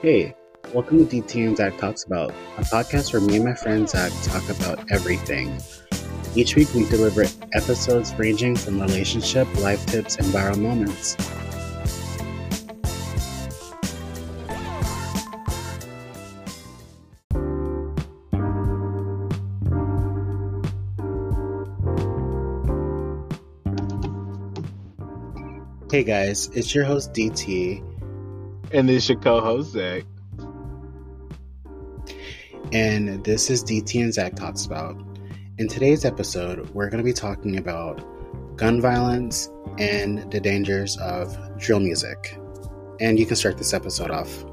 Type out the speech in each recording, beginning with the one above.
Hey, welcome to DT and Zach Talks About, a podcast where me and my friend Zach talk about everything. Each week we deliver episodes ranging from relationship, life tips, and viral moments. Hey guys, it's your host DT, And this is your co-host Zach. and this is DT and Zach Talks About. In today's episode, we're going to be talking about gun violence and the dangers of drill music. And you can start this episode off.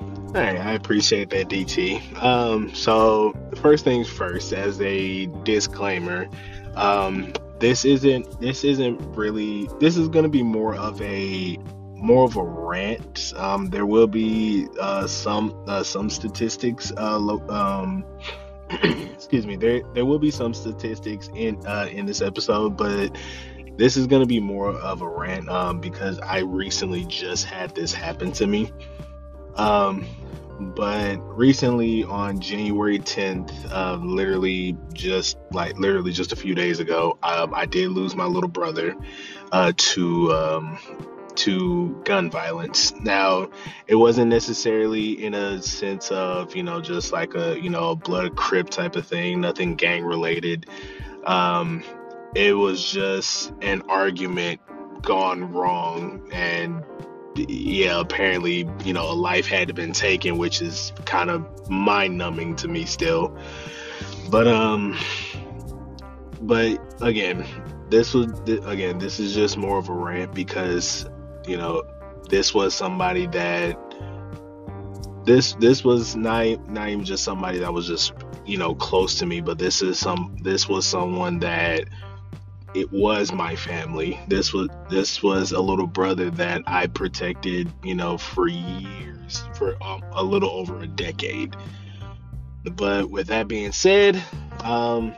All right, I appreciate that, DT. Um, so first things first, as a disclaimer, um, this isn't this isn't really this is going to be more of a more of a rant. Um, there will be uh, some uh, some statistics. Uh, lo- um, excuse me. There there will be some statistics in uh, in this episode, but this is going to be more of a rant um, because I recently just had this happen to me. Um, but recently on January 10th, uh, literally just like literally just a few days ago, um, I did lose my little brother uh, to um, to gun violence. Now, it wasn't necessarily in a sense of you know just like a you know a blood crip type of thing, nothing gang related. Um, it was just an argument gone wrong and yeah, apparently, you know, a life had to been taken, which is kind of mind numbing to me still. But um but again, this was again, this is just more of a rant because, you know, this was somebody that this this was not not even just somebody that was just, you know, close to me, but this is some this was someone that it was my family. This was this was a little brother that I protected, you know, for years, for um, a little over a decade. But with that being said, um,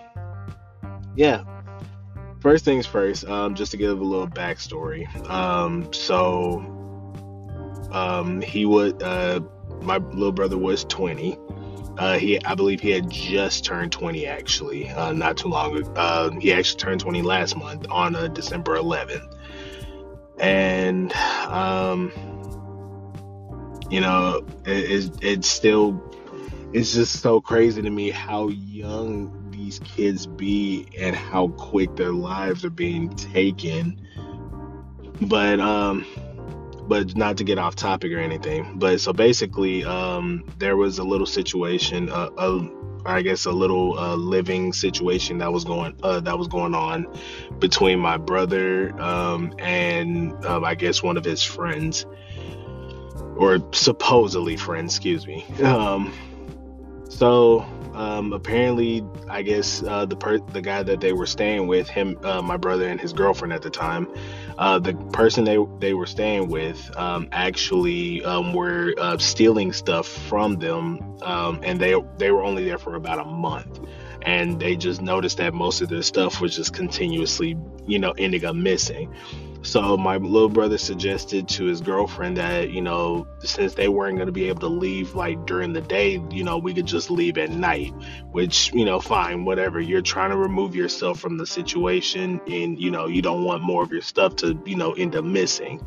yeah. First things first, um, just to give a little backstory. Um, so, um, he would, uh, my little brother was 20. Uh, he, I believe he had just turned 20 actually, uh, not too long ago. Uh, he actually turned 20 last month on uh, December 11th. And, um, you know, it, it's, it's still, it's just so crazy to me how young these kids be and how quick their lives are being taken. But, um, but not to get off topic or anything. But so basically, um, there was a little situation, uh, a, I guess a little uh, living situation that was going uh, that was going on between my brother um, and um, I guess one of his friends, or supposedly friends, excuse me. Um, so um, apparently, I guess uh, the per- the guy that they were staying with, him, uh, my brother and his girlfriend at the time, uh, the person they they were staying with, um, actually um, were uh, stealing stuff from them, um, and they they were only there for about a month, and they just noticed that most of their stuff was just continuously, you know, ending up missing. So my little brother suggested to his girlfriend that, you know, since they weren't going to be able to leave like during the day, you know, we could just leave at night, which, you know, fine, whatever. You're trying to remove yourself from the situation and, you know, you don't want more of your stuff to, you know, end up missing.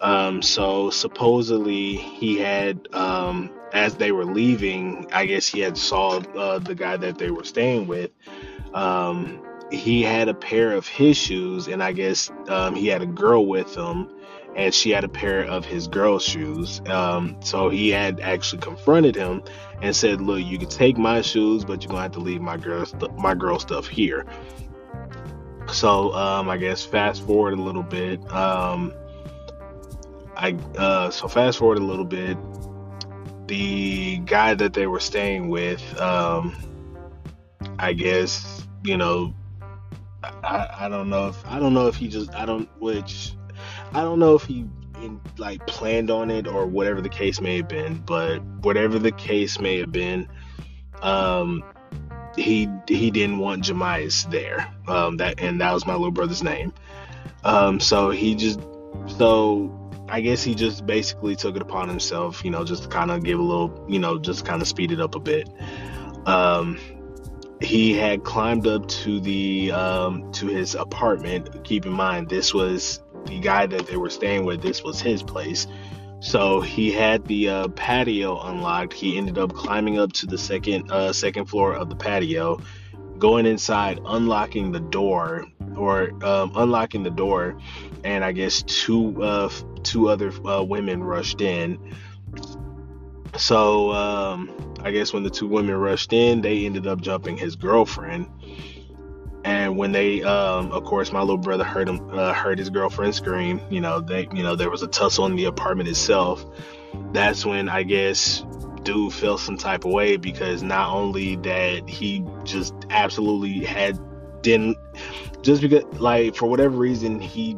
Um, so supposedly he had, um, as they were leaving, I guess he had saw uh, the guy that they were staying with. Um, he had a pair of his shoes, and I guess um, he had a girl with him, and she had a pair of his girl's shoes. Um, so he had actually confronted him and said, "Look, you can take my shoes, but you're gonna have to leave my girl st- my girl stuff here." So um, I guess fast forward a little bit. Um, I uh, so fast forward a little bit. The guy that they were staying with, um, I guess you know I, I don't know if I don't know if he just I don't which I don't know if he in, like planned on it or whatever the case may have been, but whatever the case may have been, um, he he didn't want Jemias there. Um, that and that was my little brother's name. Um, so he just so I guess he just basically took it upon himself, you know, just to kind of give a little, you know, just kind of speed it up a bit. Um, he had climbed up to the um, to his apartment. Keep in mind, this was the guy that they were staying with. This was his place. So he had the uh, patio unlocked. He ended up climbing up to the second uh, second floor of the patio, going inside, unlocking the door or um, unlocking the door, and I guess two uh, two other uh, women rushed in. So um, I guess when the two women rushed in, they ended up jumping his girlfriend. And when they, um, of course, my little brother heard him, uh, heard his girlfriend scream. You know, they, you know, there was a tussle in the apartment itself. That's when I guess dude felt some type of way because not only that he just absolutely had didn't just because like for whatever reason he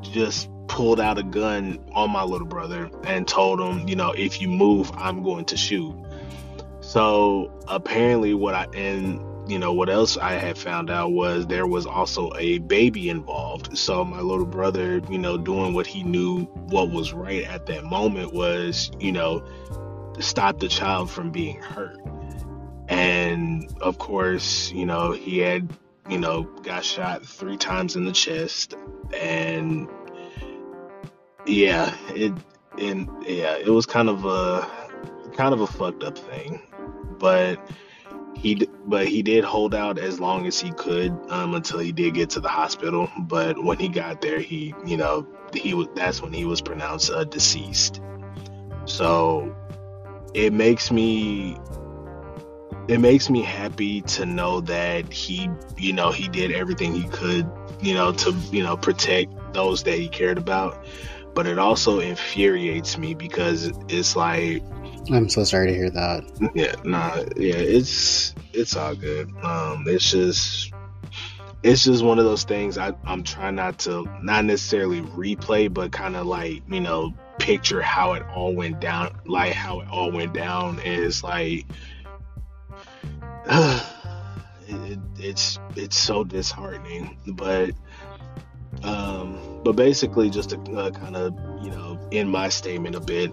just pulled out a gun on my little brother and told him, you know, if you move, I'm going to shoot. So apparently, what I and you know what else I had found out was there was also a baby involved. So my little brother, you know, doing what he knew what was right at that moment was, you know, to stop the child from being hurt. And of course, you know, he had, you know, got shot three times in the chest and yeah, it and yeah, it was kind of a kind of a fucked up thing, but he but he did hold out as long as he could um, until he did get to the hospital. But when he got there, he you know he was that's when he was pronounced uh, deceased. So it makes me it makes me happy to know that he you know he did everything he could you know to you know protect those that he cared about but it also infuriates me because it's like I'm so sorry to hear that. Yeah, nah, yeah, it's it's all good. Um, it's just it's just one of those things I, I'm trying not to not necessarily replay, but kind of like, you know, picture how it all went down, like how it all went down. It's like it, it, it's it's so disheartening. But um, but basically, just to uh, kind of you know end my statement a bit.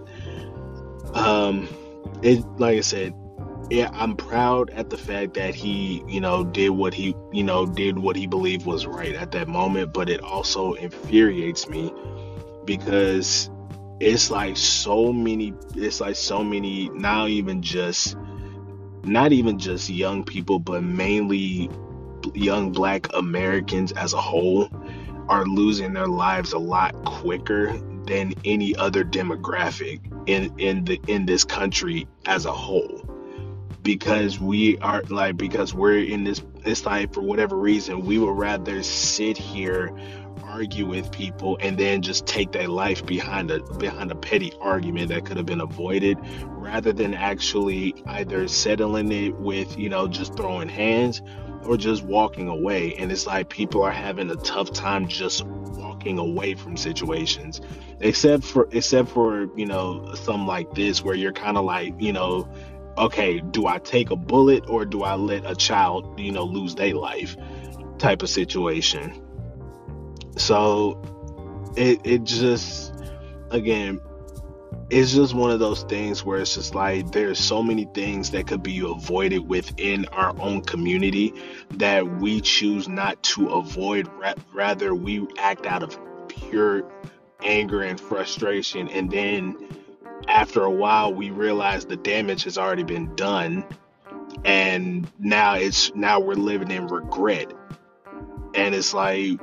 Um, it like I said, yeah, I'm proud at the fact that he you know did what he you know did what he believed was right at that moment. But it also infuriates me because it's like so many it's like so many now even just not even just young people but mainly young black americans as a whole are losing their lives a lot quicker than any other demographic in in the in this country as a whole. Because we are like because we're in this it's like for whatever reason we would rather sit here argue with people and then just take their life behind a behind a petty argument that could have been avoided rather than actually either settling it with you know just throwing hands or just walking away. And it's like people are having a tough time just walking away from situations. Except for except for, you know, something like this where you're kind of like, you know, okay, do I take a bullet or do I let a child, you know, lose their life type of situation. So it it just again it's just one of those things where it's just like there's so many things that could be avoided within our own community that we choose not to avoid. Rather we act out of pure anger and frustration and then after a while we realize the damage has already been done and now it's now we're living in regret. And it's like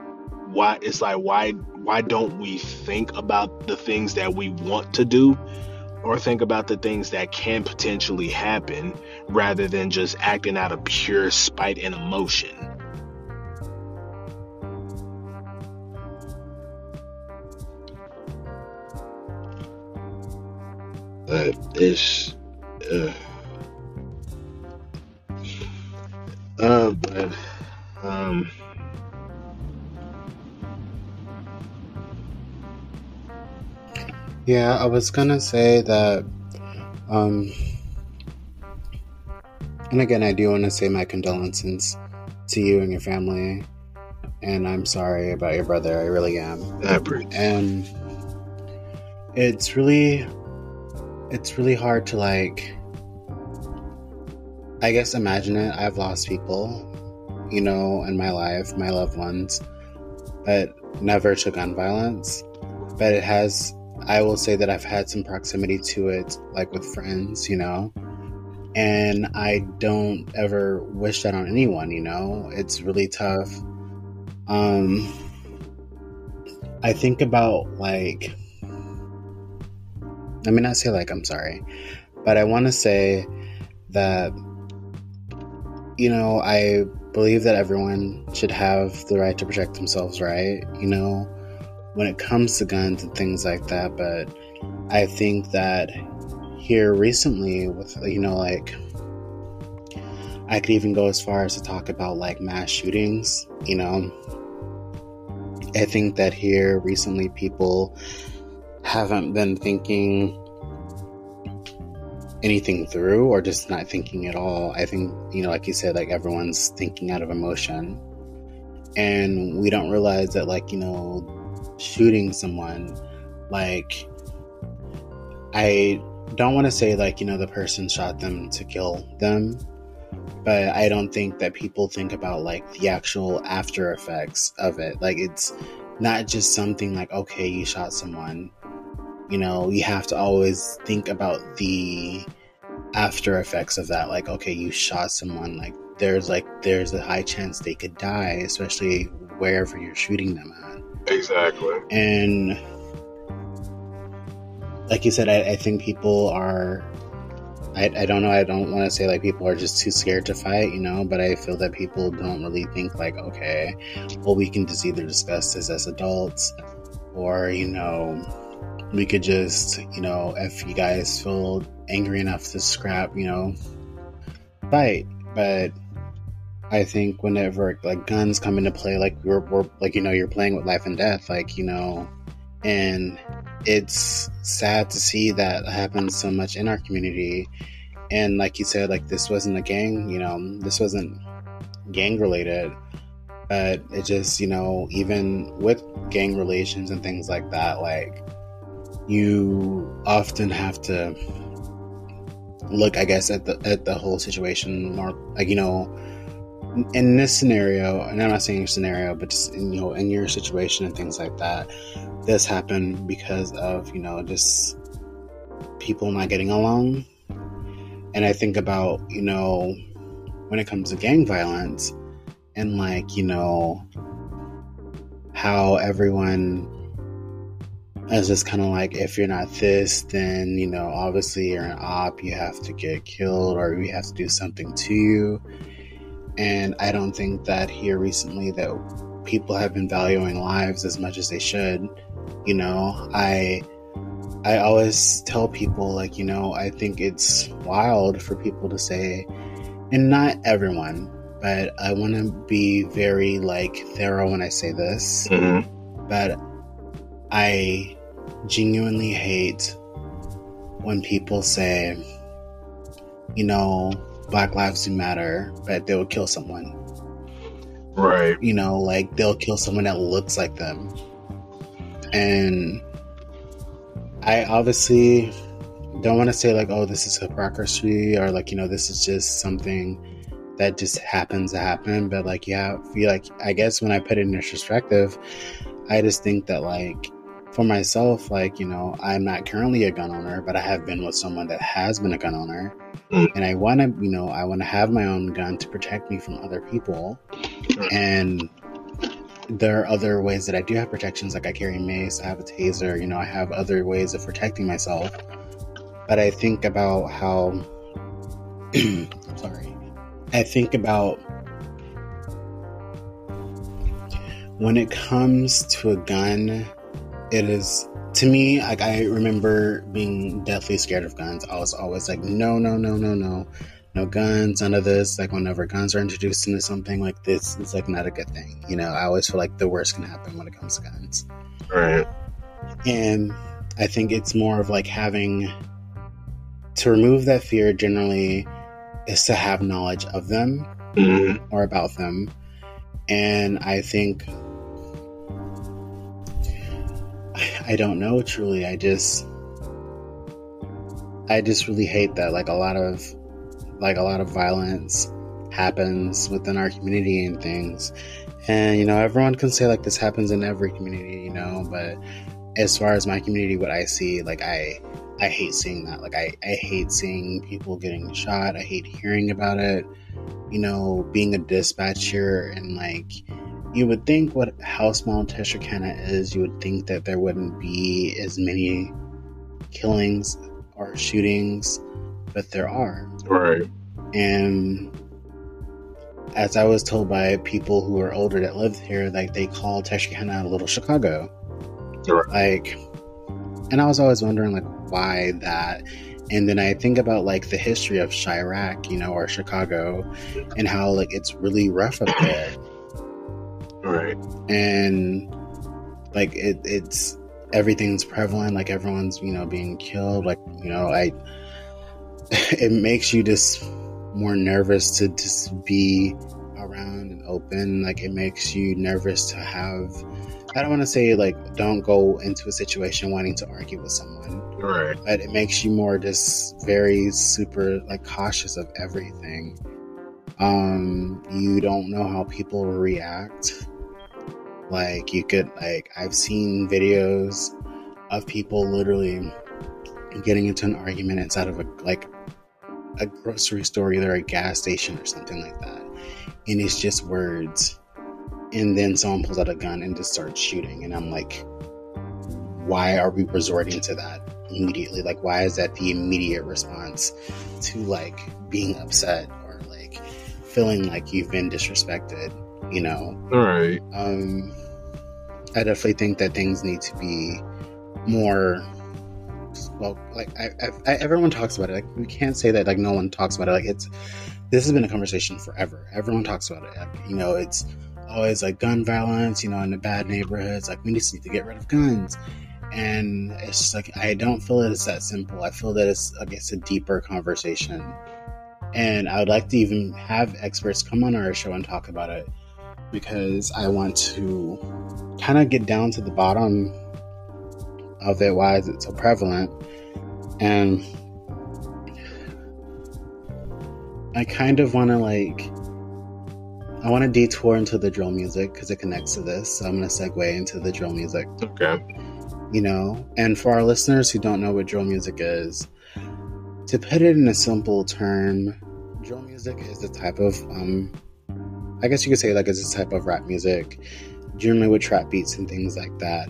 why it's like why why don't we think about the things that we want to do or think about the things that can potentially happen rather than just acting out of pure spite and emotion? Uh, it's uh, uh but um Yeah, I was gonna say that, um, and again, I do want to say my condolences to you and your family, and I'm sorry about your brother. I really am. And it's really it's really hard to like I guess imagine it. I've lost people, you know, in my life, my loved ones, but never to gun violence. But it has I will say that I've had some proximity to it, like with friends, you know. And I don't ever wish that on anyone, you know. It's really tough. Um I think about like let me not say like I'm sorry, but I want to say that you know, I believe that everyone should have the right to protect themselves, right? You know, when it comes to guns and things like that, but I think that here recently with you know like I could even go as far as to talk about like mass shootings, you know. I think that here recently people haven't been thinking anything through or just not thinking at all. I think, you know, like you said, like everyone's thinking out of emotion. And we don't realize that, like, you know, shooting someone, like, I don't want to say, like, you know, the person shot them to kill them, but I don't think that people think about, like, the actual after effects of it. Like, it's not just something like, okay, you shot someone you know, you have to always think about the after effects of that. Like, okay, you shot someone, like, there's like, there's a high chance they could die, especially wherever you're shooting them at. Exactly. And like you said, I, I think people are I, I, don't know. I don't want to say like people are just too scared to fight, you know, but I feel that people don't really think like, okay, well, we can just either discuss this as adults or, you know, we could just, you know, if you guys feel angry enough to scrap, you know, fight. But I think whenever like guns come into play, like we're, we're like you know you're playing with life and death, like you know, and it's sad to see that happens so much in our community. And like you said, like this wasn't a gang, you know, this wasn't gang related, but it just you know even with gang relations and things like that, like you often have to look, I guess, at the at the whole situation more like you know, in this scenario, and I'm not saying your scenario, but just in, you know, in your situation and things like that, this happened because of you know just people not getting along, and I think about you know when it comes to gang violence and like you know how everyone it's just kind of like if you're not this, then you know, obviously you're an op, you have to get killed or we have to do something to you. And I don't think that here recently that people have been valuing lives as much as they should. You know, I I always tell people like, you know, I think it's wild for people to say and not everyone, but I want to be very like thorough when I say this. Mm-hmm. But I genuinely hate when people say, you know, Black Lives Do Matter, but they will kill someone. Right. You know, like they'll kill someone that looks like them. And I obviously don't want to say, like, oh, this is hypocrisy or like, you know, this is just something that just happens to happen. But like, yeah, feel like, I guess when I put it in perspective, I just think that, like, for myself, like, you know, I'm not currently a gun owner, but I have been with someone that has been a gun owner. Mm. And I want to, you know, I want to have my own gun to protect me from other people. And there are other ways that I do have protections, like I carry a mace, I have a taser, you know, I have other ways of protecting myself. But I think about how, sorry, I think about when it comes to a gun it is to me like i remember being deathly scared of guns. I was always like no no no no no. No guns none of this. Like whenever guns are introduced into something like this it's like not a good thing. You know i always feel like the worst can happen when it comes to guns. Right. And i think it's more of like having to remove that fear generally is to have knowledge of them mm-hmm. or about them. And i think I don't know truly. I just I just really hate that like a lot of like a lot of violence happens within our community and things. And you know, everyone can say like this happens in every community, you know, but as far as my community what I see, like I I hate seeing that. Like I, I hate seeing people getting shot. I hate hearing about it. You know, being a dispatcher and like you would think what how small Texarkana is, you would think that there wouldn't be as many killings or shootings, but there are. Right. And as I was told by people who are older that lived here, like they call Texarkana a little Chicago. Right. Like, and I was always wondering, like, why that? And then I think about like the history of Chiraq, you know, or Chicago, and how like it's really rough up there. Right. And like it, it's everything's prevalent, like everyone's you know being killed. Like you know, I it makes you just more nervous to just be around and open. Like it makes you nervous to have. I don't want to say like don't go into a situation wanting to argue with someone, Right. but it makes you more just very super like cautious of everything. Um, you don't know how people react. Like you could like I've seen videos of people literally getting into an argument inside of a like a grocery store, either a gas station or something like that. And it's just words. And then someone pulls out a gun and just starts shooting. And I'm like, why are we resorting to that immediately? Like, why is that the immediate response to like being upset or like feeling like you've been disrespected? You know, Right. um, I definitely think that things need to be more. Well, like I, I, I, everyone talks about it. Like we can't say that like no one talks about it. Like it's this has been a conversation forever. Everyone talks about it. Like, you know, it's always like gun violence. You know, in the bad neighborhoods, like we just need to get rid of guns. And it's just like I don't feel that it's that simple. I feel that it's like it's a deeper conversation. And I would like to even have experts come on our show and talk about it because I want to kind of get down to the bottom of it. Why is it so prevalent? And I kind of want to like, I want to detour into the drill music because it connects to this. So I'm going to segue into the drill music, Okay. you know? And for our listeners who don't know what drill music is, to put it in a simple term, drill music is a type of, um, I guess you could say like it's a type of rap music, generally with trap beats and things like that.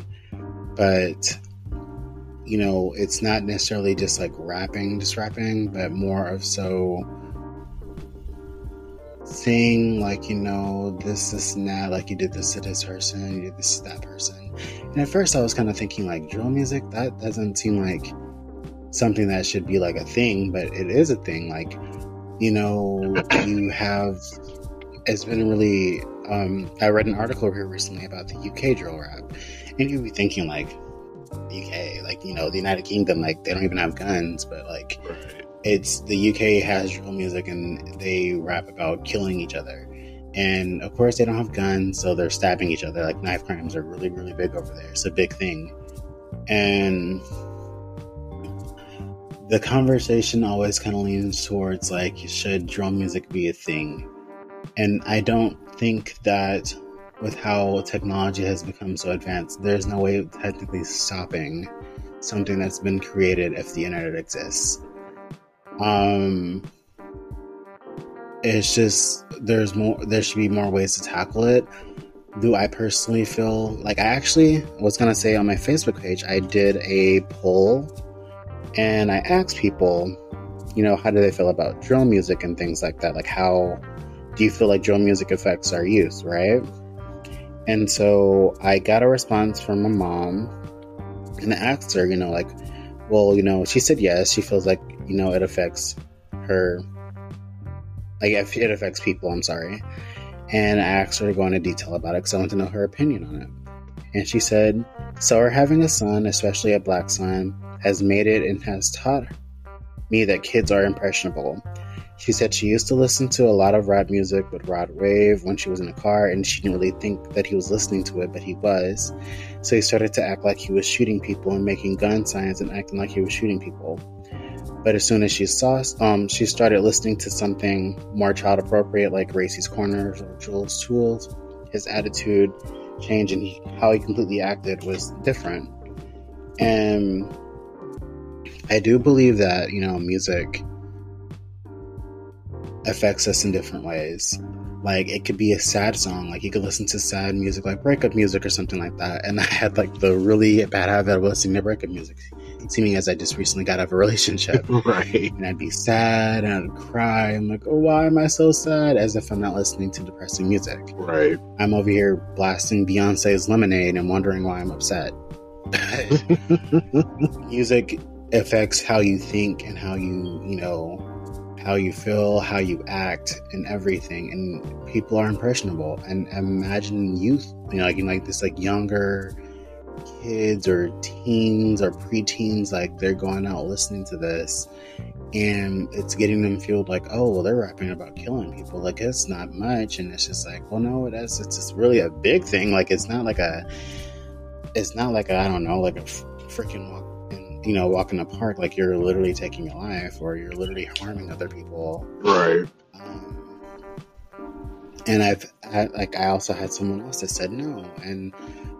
But you know, it's not necessarily just like rapping, just rapping, but more of so saying like, you know, this, this, and that, like you did this to this person, you did this to that person. And at first I was kind of thinking like drill music, that doesn't seem like something that should be like a thing, but it is a thing. Like, you know, you have it's been really um, i read an article here recently about the uk drill rap and you'd be thinking like uk like you know the united kingdom like they don't even have guns but like Right. it's the uk has drill music and they rap about killing each other. And of course they don't have guns so they're stabbing each other like knife crimes are really really big over there. It's a big thing. And the conversation always kind of leans towards like should drill music be a thing and I don't think that with how technology has become so advanced, there's no way of technically stopping something that's been created if the internet exists. Um, it's just there's more. There should be more ways to tackle it. Do I personally feel like I actually was gonna say on my Facebook page I did a poll, and I asked people, you know, how do they feel about drill music and things like that, like how do you feel like drill music affects our youth, right? And so I got a response from my mom and I asked her, you know, like, well, you know, she said yes, she feels like, you know, it affects her, like, it affects people, I'm sorry. And I asked her to go into detail about it because I want to know her opinion on it. And she said, So, her having a son, especially a black son, has made it and has taught me that kids are impressionable She said she used to listen to a lot of rap music with Rod Wave when she was in a car, and she didn't really think that he was listening to it, but he was. So he started to act like he was shooting people and making gun signs and acting like he was shooting people. But as soon as she saw, um, she started listening to something more child appropriate, like Racy's Corners or Jules Tools. His attitude changed, and he, how he completely acted was different. And I do believe that you know music affects us in different ways. Like it could be a sad song, like you could listen to sad music, like breakup music or something like that. And I had like the really bad habit of listening to breakup music, seeming as I just recently got out of a relationship. right. And I'd be sad and I'd cry. I'm like, oh, why am I so sad? As if I'm not listening to depressing music. Right. I'm over here blasting Beyonce's Lemonade and wondering why I'm upset. music affects how you think and how you, you know, how you feel, how you act, and everything. And people are impressionable. And imagine youth, you know, like like this like younger kids or teens or preteens, like they're going out listening to this, and it's getting them fueled like, oh, well, they're rapping about killing people. Like it's not much, and it's just like, well, no, it is. It's just really a big thing. Like it's not like a, it's not like I don't know, like a freaking walk you know, walk in the park like you're literally taking a life or you're literally harming other people. Right. Um, and I've had, like, I also had someone else that said no. And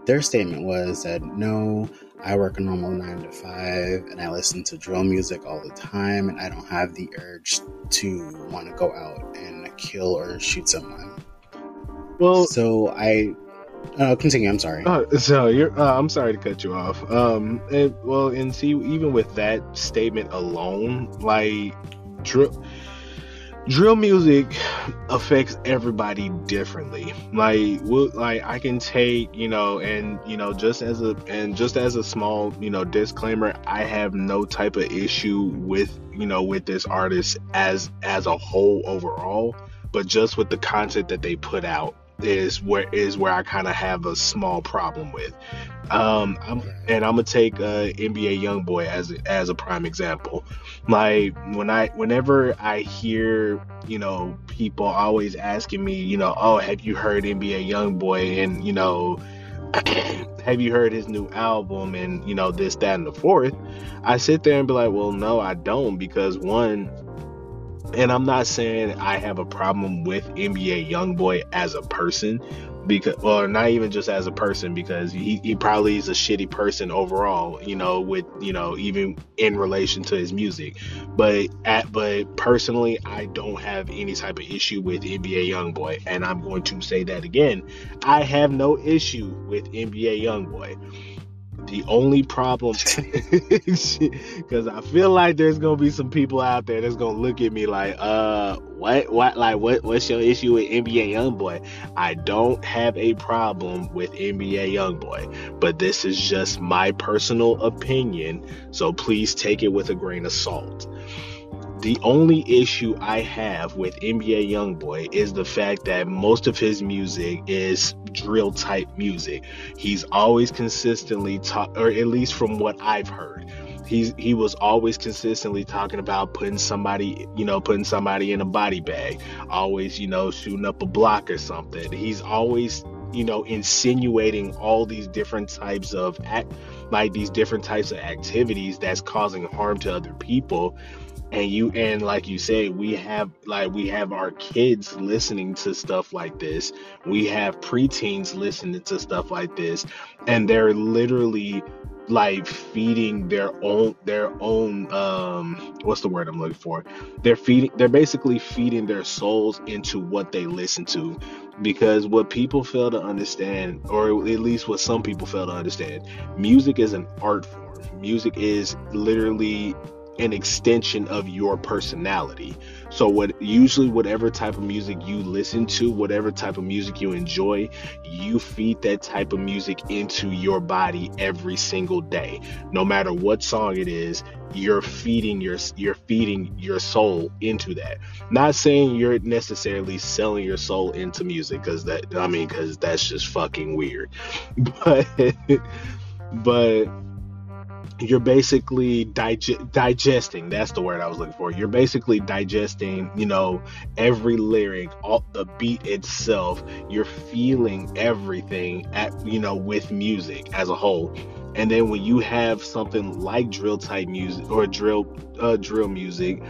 their statement was that no, I work a normal nine to five and I listen to drill music all the time and I don't have the urge to want to go out and kill or shoot someone. Well, so I uh, continue. I'm sorry. Uh, so you're. Uh, I'm sorry to cut you off. Um. Well, and see, even with that statement alone, like drill, drill music affects everybody differently. Like, we'll, like I can take, you know, and you know, just as a and just as a small, you know, disclaimer, I have no type of issue with, you know, with this artist as as a whole overall, but just with the content that they put out is where is where I kind of have a small problem with. Um, I'm, and I'm gonna take uh, NBA YoungBoy as as a prime example. Like when I whenever I hear you know people always asking me you know oh have you heard NBA YoungBoy and you know have you heard his new album and you know this that and the fourth I sit there and be like well no I don't because one and I'm not saying I have a problem with NBA YoungBoy as a person, because well, not even just as a person, because he, he probably is a shitty person overall, you know, with you know, even in relation to his music. But at but personally, I don't have any type of issue with NBA YoungBoy, and I'm going to say that again. I have no issue with NBA YoungBoy the only problem, because I feel like there's gonna be some people out there that's gonna look at me like, uh, what, what, like, what, what's your issue with NBA YoungBoy? I don't have a problem with NBA YoungBoy, but this is just my personal opinion, so please take it with a grain of salt. The only issue I have with NBA Youngboy is the fact that most of his music is drill type music. He's always consistently talk, or at least from what I've heard, he's he was always consistently talking about putting somebody, you know, putting somebody in a body bag, always, you know, shooting up a block or something. He's always you know insinuating all these different types of act like these different types of activities that's causing harm to other people and you and like you say we have like we have our kids listening to stuff like this. We have preteens listening to stuff like this and they're literally like feeding their own their own um what's the word i'm looking for? They're feeding they're basically feeding their souls into what they listen to because what people fail to understand or at least what some people fail to understand music is an art form. Music is literally an extension of your personality. So what usually whatever type of music you listen to, whatever type of music you enjoy, you feed that type of music into your body every single day. No matter what song it is, you're feeding your you're feeding your soul into that. Not saying you're necessarily selling your soul into music cuz that I mean cuz that's just fucking weird. But but you're basically dig- digesting that's the word i was looking for. You're basically digesting you know every lyric all the beat itself. You're feeling everything at you know with music as a whole. And then when you have something like drill type music or drill uh, drill music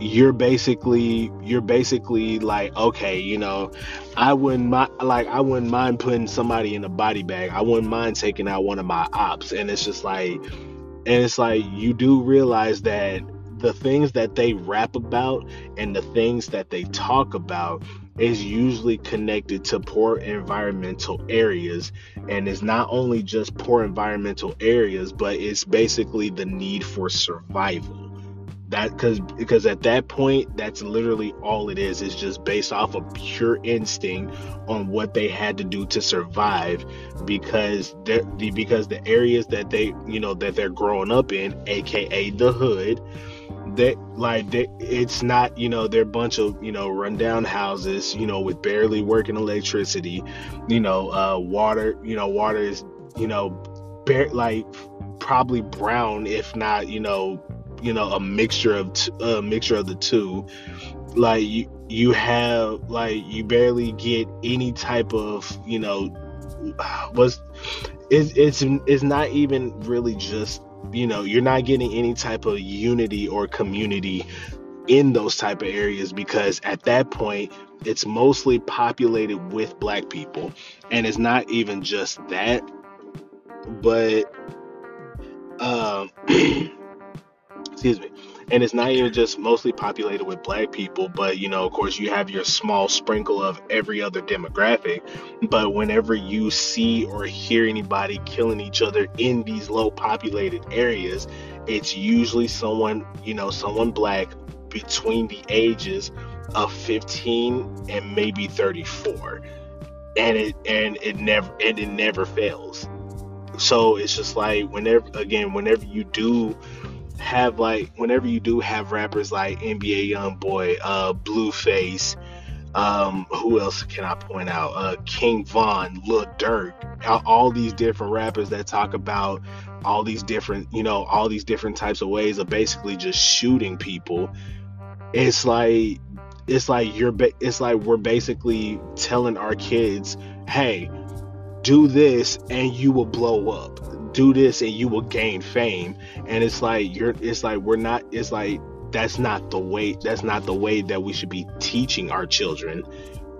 you're basically you're basically like okay you know i wouldn't mind like i wouldn't mind putting somebody in a body bag. I wouldn't mind taking out one of my ops. And it's just like and it's like you do realize that the things that they rap about and the things that they talk about is usually connected to poor environmental areas. And it's not only just poor environmental areas but it's basically the need for survival that because because at that point that's literally all it is. It's just based off of pure instinct on what they had to do to survive because the because the areas that they you know that they're growing up in aka the hood that like they, it's not you know they're a bunch of you know rundown houses you know with barely working electricity you know uh water you know water is you know bare like probably brown if not you know you know a mixture of t- a mixture of the two. Like you you have like you barely get any type of you know was it's it's it's not even really just you know you're not getting any type of unity or community in those type of areas because at that point it's mostly populated with black people. And it's not even just that but um excuse me. And it's not even just mostly populated with black people but you know of course you have your small sprinkle of every other demographic. But whenever you see or hear anybody killing each other in these low populated areas it's usually someone you know someone black between the ages of 15 and maybe 34 and it and it never and it never fails. So it's just like whenever again whenever you do have like whenever you do have rappers like NBA YoungBoy, uh, Blueface, um, who else can I point out? Uh, King Von, Lil Durk, all, these different rappers that talk about all these different, you know, all these different types of ways of basically just shooting people. It's like it's like you're ba- it's like we're basically telling our kids, "Hey, do this and you will blow up." Do this and you will gain fame. And it's like you're it's like we're not it's like that's not the way that's not the way that we should be teaching our children.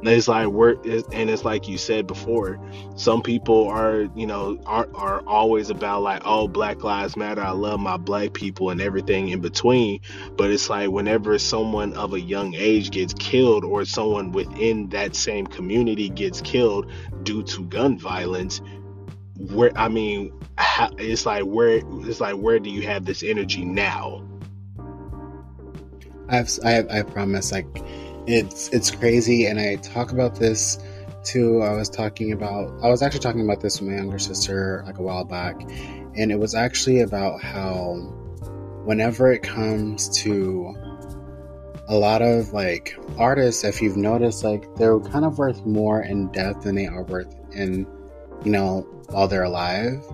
It's like we're and it's like you said before some people are you know are, are always about like oh black lives matter i love my black people and everything in between. But it's like whenever someone of a young age gets killed or someone within that same community gets killed due to gun violence where I mean, how, it's like where it's like where do you have this energy now? I've I, I promise like it's it's crazy, and I talk about this too. I was talking about I was actually talking about this with my younger sister like a while back, and it was actually about how whenever it comes to a lot of like artists, if you've noticed, like they're kind of worth more in depth than they are worth in you know, while they're alive.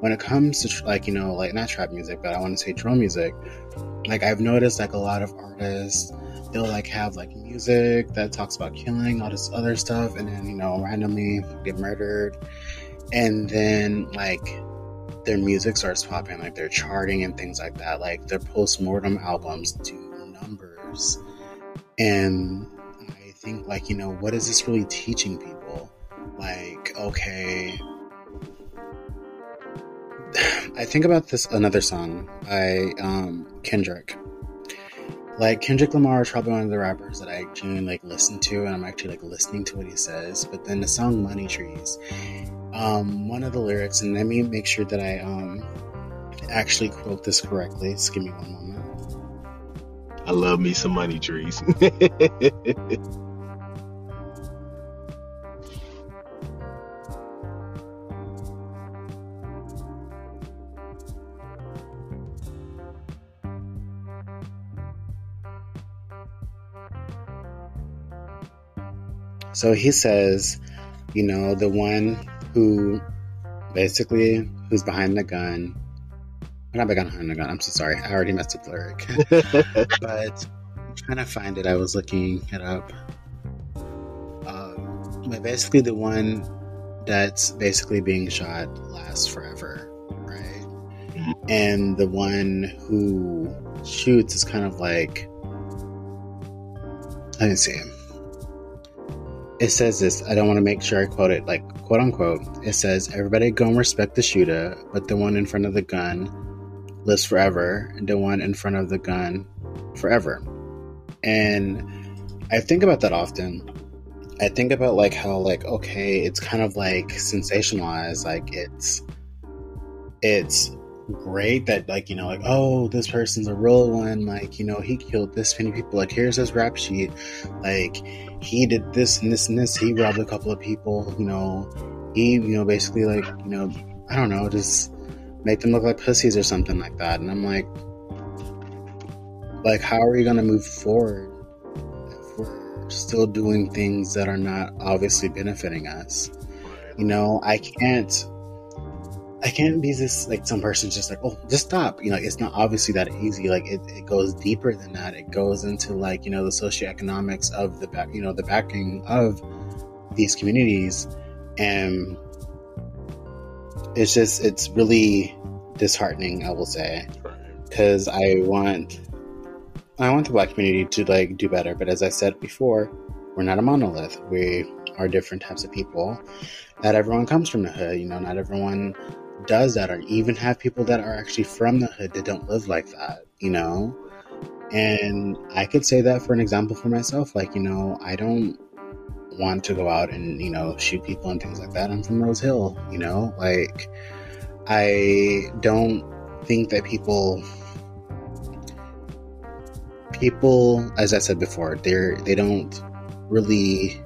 When it comes to like, you know, like not trap music, but I want to say drill music, like I've noticed like a lot of artists, they'll like have like music that talks about killing, all this other stuff, and then, you know, randomly get murdered. And then like their music starts popping, like they're charting and things like that. Like their post mortem albums do numbers. And I think like, you know, what is this really teaching people? like okay i think about this another song by um, kendrick. Like kendrick lamar is probably one of the rappers that i genuinely like listen to and i'm actually like listening to what he says but then the song money trees um, one of the lyrics and let me make sure that i um, actually quote this correctly. Just give me one moment. I love me some money trees So he says, you know, the one who basically who's behind the gun not hunting a gun. I'm so sorry. I already messed up the lyric. but I'm trying to find it. I was looking it up. Um, but basically, the one that's basically being shot lasts forever, right? And the one who shoots is kind of like. Let me see. It says this. I don't want to make sure I quote it, like quote unquote. It says, "Everybody go and respect the shooter, but the one in front of the gun lives forever, and the one in front of the gun forever." And I think about that often. I think about like how like okay, it's kind of like sensationalized, like it's it's great that like you know like oh this person's a real one like you know he killed this many people like here's his rap sheet like he did this and this and this he robbed a couple of people you know he you know basically like you know i don't know just make them look like pussies or something like that and i'm like like how are we going to move forward if we're still doing things that are not obviously benefiting us? You know i can't i can't be this like some person's just like oh just stop you know it's not obviously that easy like it, it goes deeper than that it goes into like you know the socioeconomics of the back you know the backing of these communities and it's just it's really disheartening i will say because I want I want the black community to like do better. But as I said before, we're not a monolith. We are different types of people. Not everyone comes from the hood. You know, not everyone does that, or even have people that are actually from the hood that don't live like that. You know, and I could say that for an example for myself. Like, you know, I don't want to go out and you know shoot people and things like that. I'm from Rose Hill. You know, like I don't think that people people as i said before they're they don't really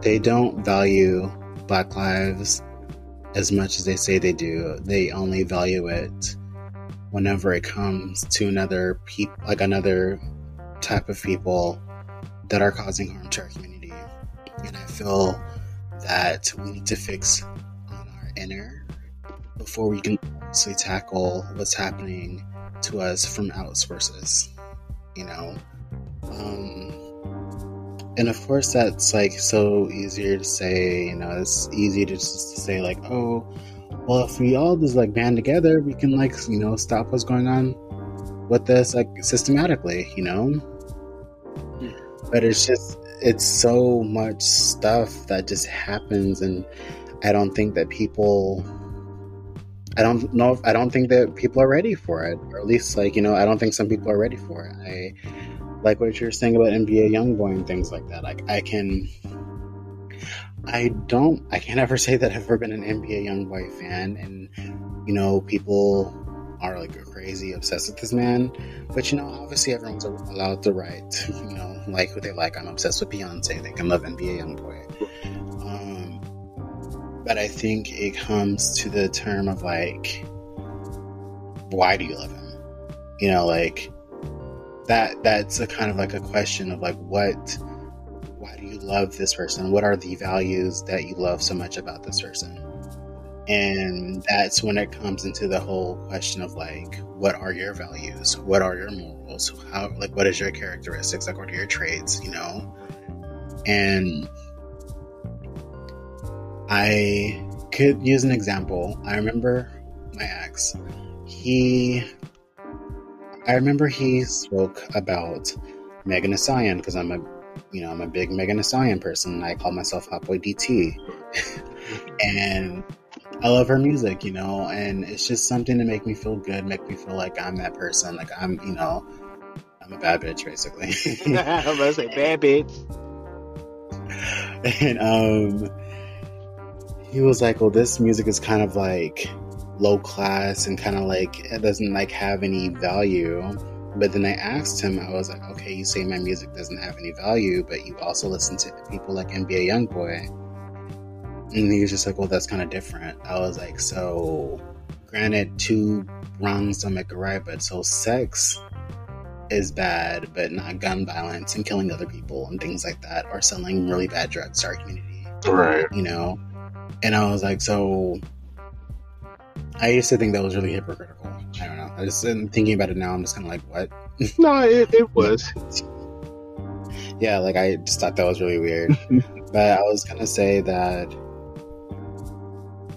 they don't value black lives as much as they say they do they only value it whenever it comes to another peop like another type of people that are causing harm to our community and i feel that we need to fix on our inner before we can actually tackle what's happening to us from out sources, you know. Um, and of course, that's like so easier to say. You know, it's easy to just to say like, oh, well, if we all just like band together, we can like you know stop what's going on with this like systematically, you know. Hmm. But it's just it's so much stuff that just happens, and I don't think that people I don't know if I don't think that people are ready for it, or at least like you know I don't think some people are ready for it. I like what you're saying about NBA YoungBoy and things like that. Like I can, I don't, I can't ever say that I've ever been an NBA YoungBoy fan, and you know people are like crazy obsessed with this man. But you know, obviously everyone's allowed the right, to, you know, like who they like. I'm obsessed with Beyonce. They can love NBA YoungBoy. Um, but I think it comes to the term of like, why do you love him? You know, like that. That's a kind of like a question of like, what? Why do you love this person? What are the values that you love so much about this person? And that's when it comes into the whole question of like, what are your values? What are your morals? How like what is your characteristics? Like what are your traits? You know? And I could use an example. I remember my ex. He I remember he spoke about Megan Thee because I'm a you know, I'm a big Megan Thee person. I call myself Hot Boy DT. and I love her music, you know, and it's just something to make me feel good, make me feel like I'm that person. Like I'm, you know, I'm a bad bitch, basically. I'm say bad bitch. and um, he was like, "Well, this music is kind of like low class and kind of like it doesn't like have any value." But then I asked him, I was like, "Okay, you say my music doesn't have any value, but you also listen to people like NBA YoungBoy." And he was just like, well, that's kind of different. I was like, so granted, two wrongs don't make a right, but so sex is bad, but not gun violence and killing other people and things like that, or selling really bad drugs to our community, Right. you know? And I was like, so I used to think that was really hypocritical. I don't know. I just thinking about it now. I'm just kind of like, what? no, it, it was. yeah, like I just thought that was really weird. but I was gonna say that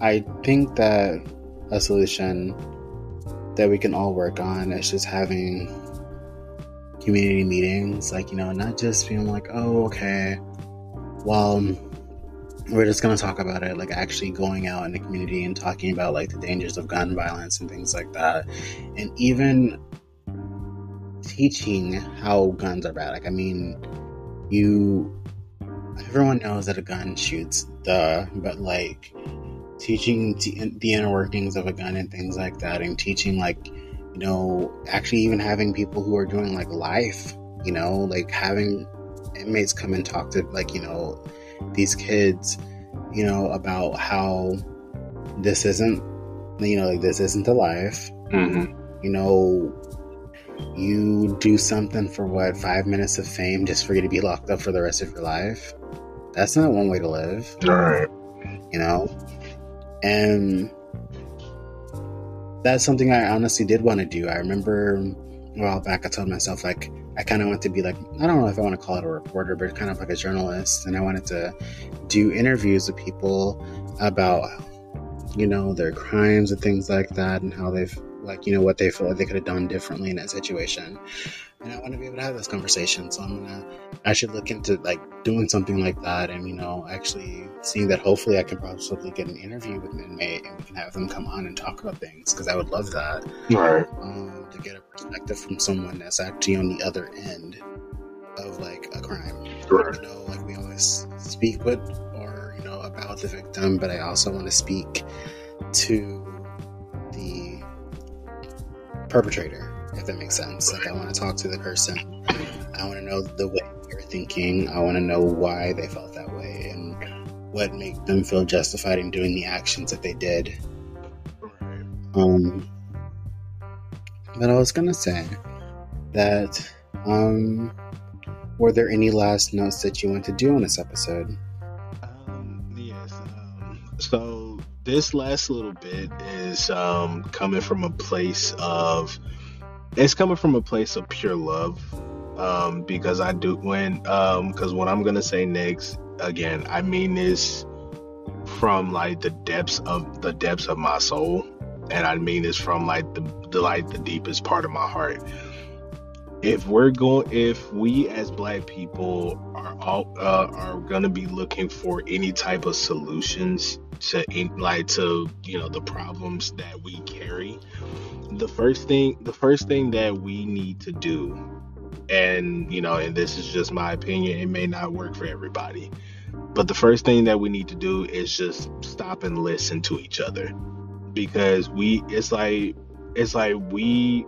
I think that a solution that we can all work on is just having community meetings, like you know, not just being like, oh, okay, well we're just going to talk about it like actually going out in the community and talking about like the dangers of gun violence and things like that. And even teaching how guns are bad. Like i mean you everyone knows that a gun shoots duh. But like teaching the inner workings of a gun and things like that and teaching like you know actually even having people who are doing like life you know like having inmates come and talk to like you know these kids, you know, about how this isn't, you know, like this isn't a life. Mm-hmm. You know, you do something for what five minutes of fame just for you to be locked up for the rest of your life. That's not one way to live. All right. You know, and that's something I honestly did want to do. I remember a while back, I told myself like I kind of want to be like, I don't know if I want to call it a reporter, but kind of like a journalist. And I wanted to do interviews with people about, you know, their crimes and things like that and how they've, like, you know, what they feel like they could have done differently in that situation. And I want to be able to have this conversation. So I'm to, I should look into like doing something like that and, you know, actually seeing that hopefully I can possibly get an interview with an inmate and we can have them come on and talk about things because I would love that. Right. Um, to get a perspective from someone that's actually on the other end of like a crime. Right. You know, like we always speak with or, you know, about the victim, but I also want to speak to the perpetrator, if that makes sense. Like I want to talk to the person. I want to know the way they're thinking. I want to know why they felt that way and what made them feel justified in doing the actions that they did. Um, but I was gonna say that, um, were there any last notes that you want to do on this episode? Um, yes. Um, so this last little bit is um, coming from a place of it's coming from a place of pure love um, because I do when because um, what I'm gonna say next again I mean this from like the depths of the depths of my soul and I mean this from like the, the like the deepest part of my heart. If we're going, if we as Black people are all uh, are gonna be looking for any type of solutions to like to you know the problems that we carry, the first thing the first thing that we need to do, and you know, and this is just my opinion, it may not work for everybody, but the first thing that we need to do is just stop and listen to each other because we it's like it's like we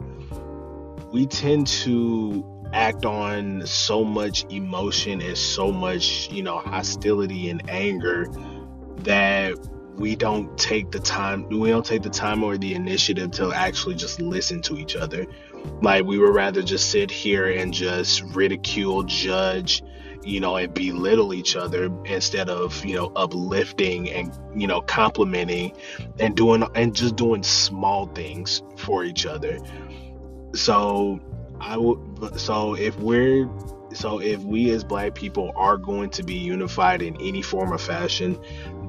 we tend to act on so much emotion and so much you know hostility and anger that we don't take the time we don't take the time or the initiative to actually just listen to each other like we would rather just sit here and just ridicule judge you know, and belittle each other instead of, you know, uplifting and, you know, complimenting and doing and just doing small things for each other. So I would so if we're so if we as black people are going to be unified in any form or fashion,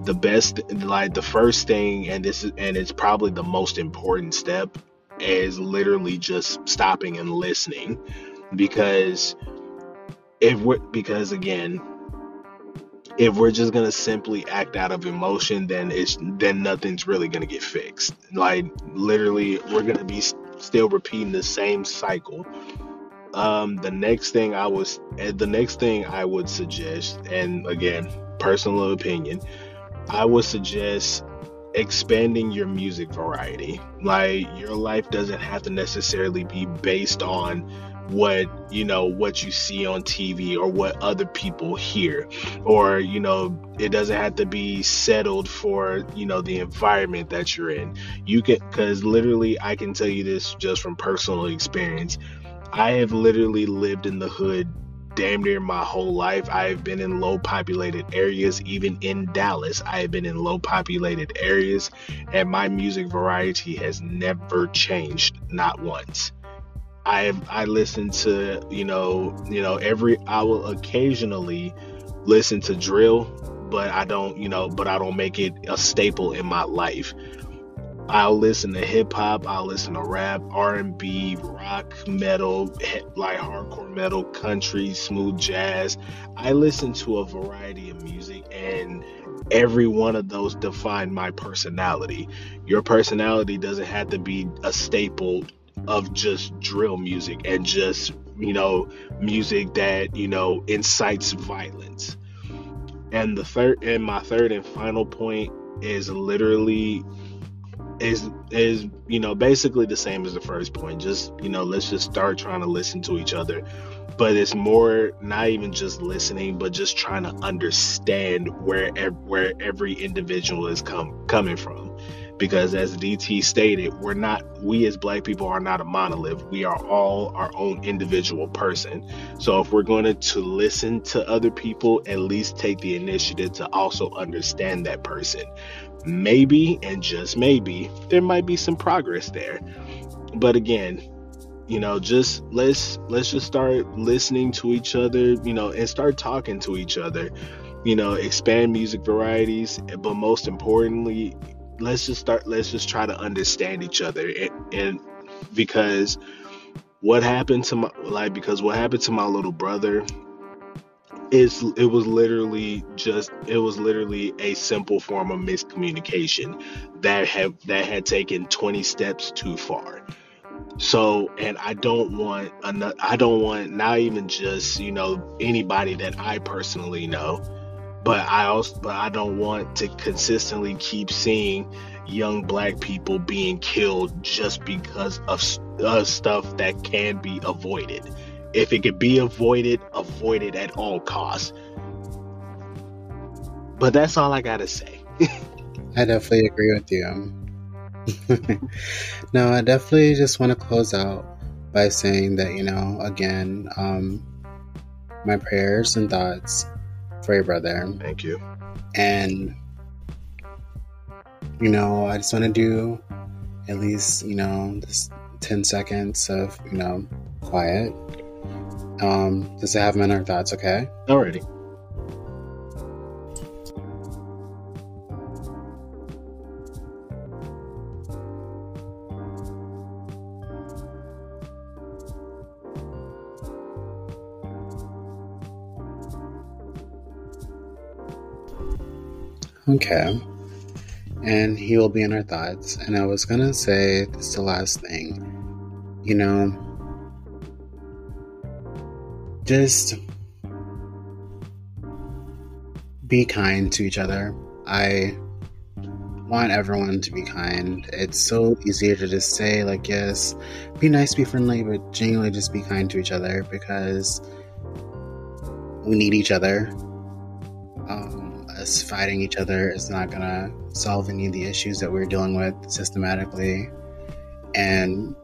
the best like the first thing and this is and it's probably the most important step is literally just stopping and listening. Because if we're because again if we're just gonna simply act out of emotion then it's then nothing's really gonna get fixed. Like literally we're gonna be still repeating the same cycle. Um the next thing i was eh, the next thing i would suggest and again personal opinion i would suggest expanding your music variety. Like your life doesn't have to necessarily be based on what you know what you see on TV or what other people hear or you know it doesn't have to be settled for you know the environment that you're in you can cuz literally I can tell you this just from personal experience I have literally lived in the hood damn near my whole life. I have been in low populated areas, even in Dallas. I have been in low populated areas, and my music variety has never changed, not once. I I listen to you know you know every I will occasionally listen to drill, but I don't you know but I don't make it a staple in my life. I'll listen to hip hop, I'll listen to rap, R&B, rock, metal, like hardcore metal, country, smooth jazz. I listen to a variety of music and every one of those define my personality. Your personality doesn't have to be a staple of just drill music and just, you know, music that, you know, incites violence. And the third and my third and final point is literally is is you know basically the same as the first point. Just you know let's just start trying to listen to each other. But it's more not even just listening but just trying to understand where where every individual is come coming from because as DT stated we're not we as black people are not a monolith. We are all our own individual person. So if we're going to, listen to other people at least take the initiative to also understand that person. Maybe and just maybe there might be some progress there. But again you know just let's let's just start listening to each other you know and start talking to each other. You know expand music varieties but most importantly let's just start let's just try to understand each other. And, and because what happened to my like because what happened to my little brother is it was literally just it was literally a simple form of miscommunication that have that had taken 20 steps too far. So and i don't want another i don't want not even just you know anybody that i personally know but i also but i don't want to consistently keep seeing young black people being killed just because of uh, stuff that can be avoided if it could be avoided, avoid it at all costs. But that's all I gotta say. I definitely agree with you. no, I definitely just want to close out by saying that, you know, again, um, my prayers and thoughts for your brother. Thank you. And, you know, I just want to do at least, you know, this 10 seconds of, you know, quiet um, just to have them in our thoughts, okay? Alrighty. Okay. And he will be in our thoughts. And I was to say this the last thing. You know, just be kind to each other. I want everyone to be kind. It's so easier to just say, like, yes, be nice, be friendly, but genuinely just be kind to each other because we need each other. Us fighting each other is not gonna solve any of the issues that we're dealing with systematically. And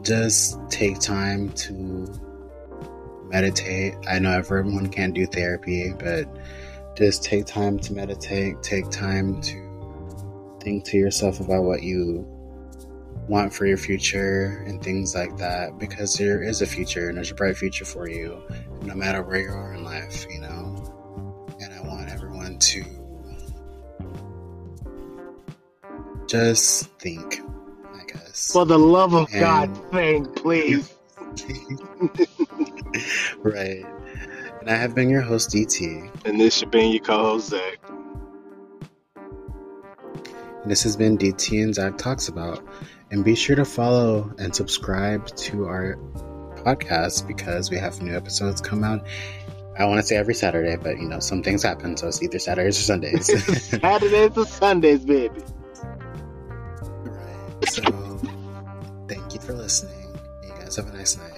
just take time to meditate. I know everyone can't do therapy, but just take time to meditate, take time to think to yourself about what you want for your future and things like that because there is a future and there's a bright future for you no matter where you are in life, you know. And I want everyone to just think I guess. for the love of and... God, think, please. right. And I have been your host, DT. And this has been your co host, Zach. And this has been DT and Zach Talks About. And be sure to follow and subscribe to our podcast because we have new episodes come out. I want to say every Saturday, but you know, some things happen, so it's either Saturdays or Sundays. Saturdays or Sundays, baby. Right. So Thank you for listening. You guys have a nice night.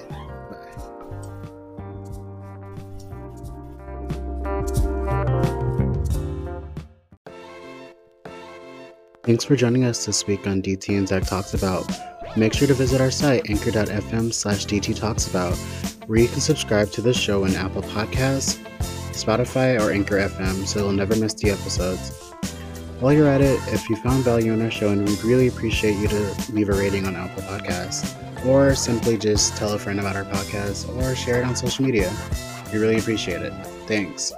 Thanks for joining us this week on DT and Zach Talks About. Make sure to visit our site, anchor.fm slash DT Talks About, where you can subscribe to the show in Apple Podcasts, Spotify, or Anchor FM so you'll never miss the episodes. While you're at it, if you found value in our show, and we'd really appreciate you to leave a rating on Apple Podcasts, or simply just tell a friend about our podcast, or share it on social media. We really appreciate it. Thanks.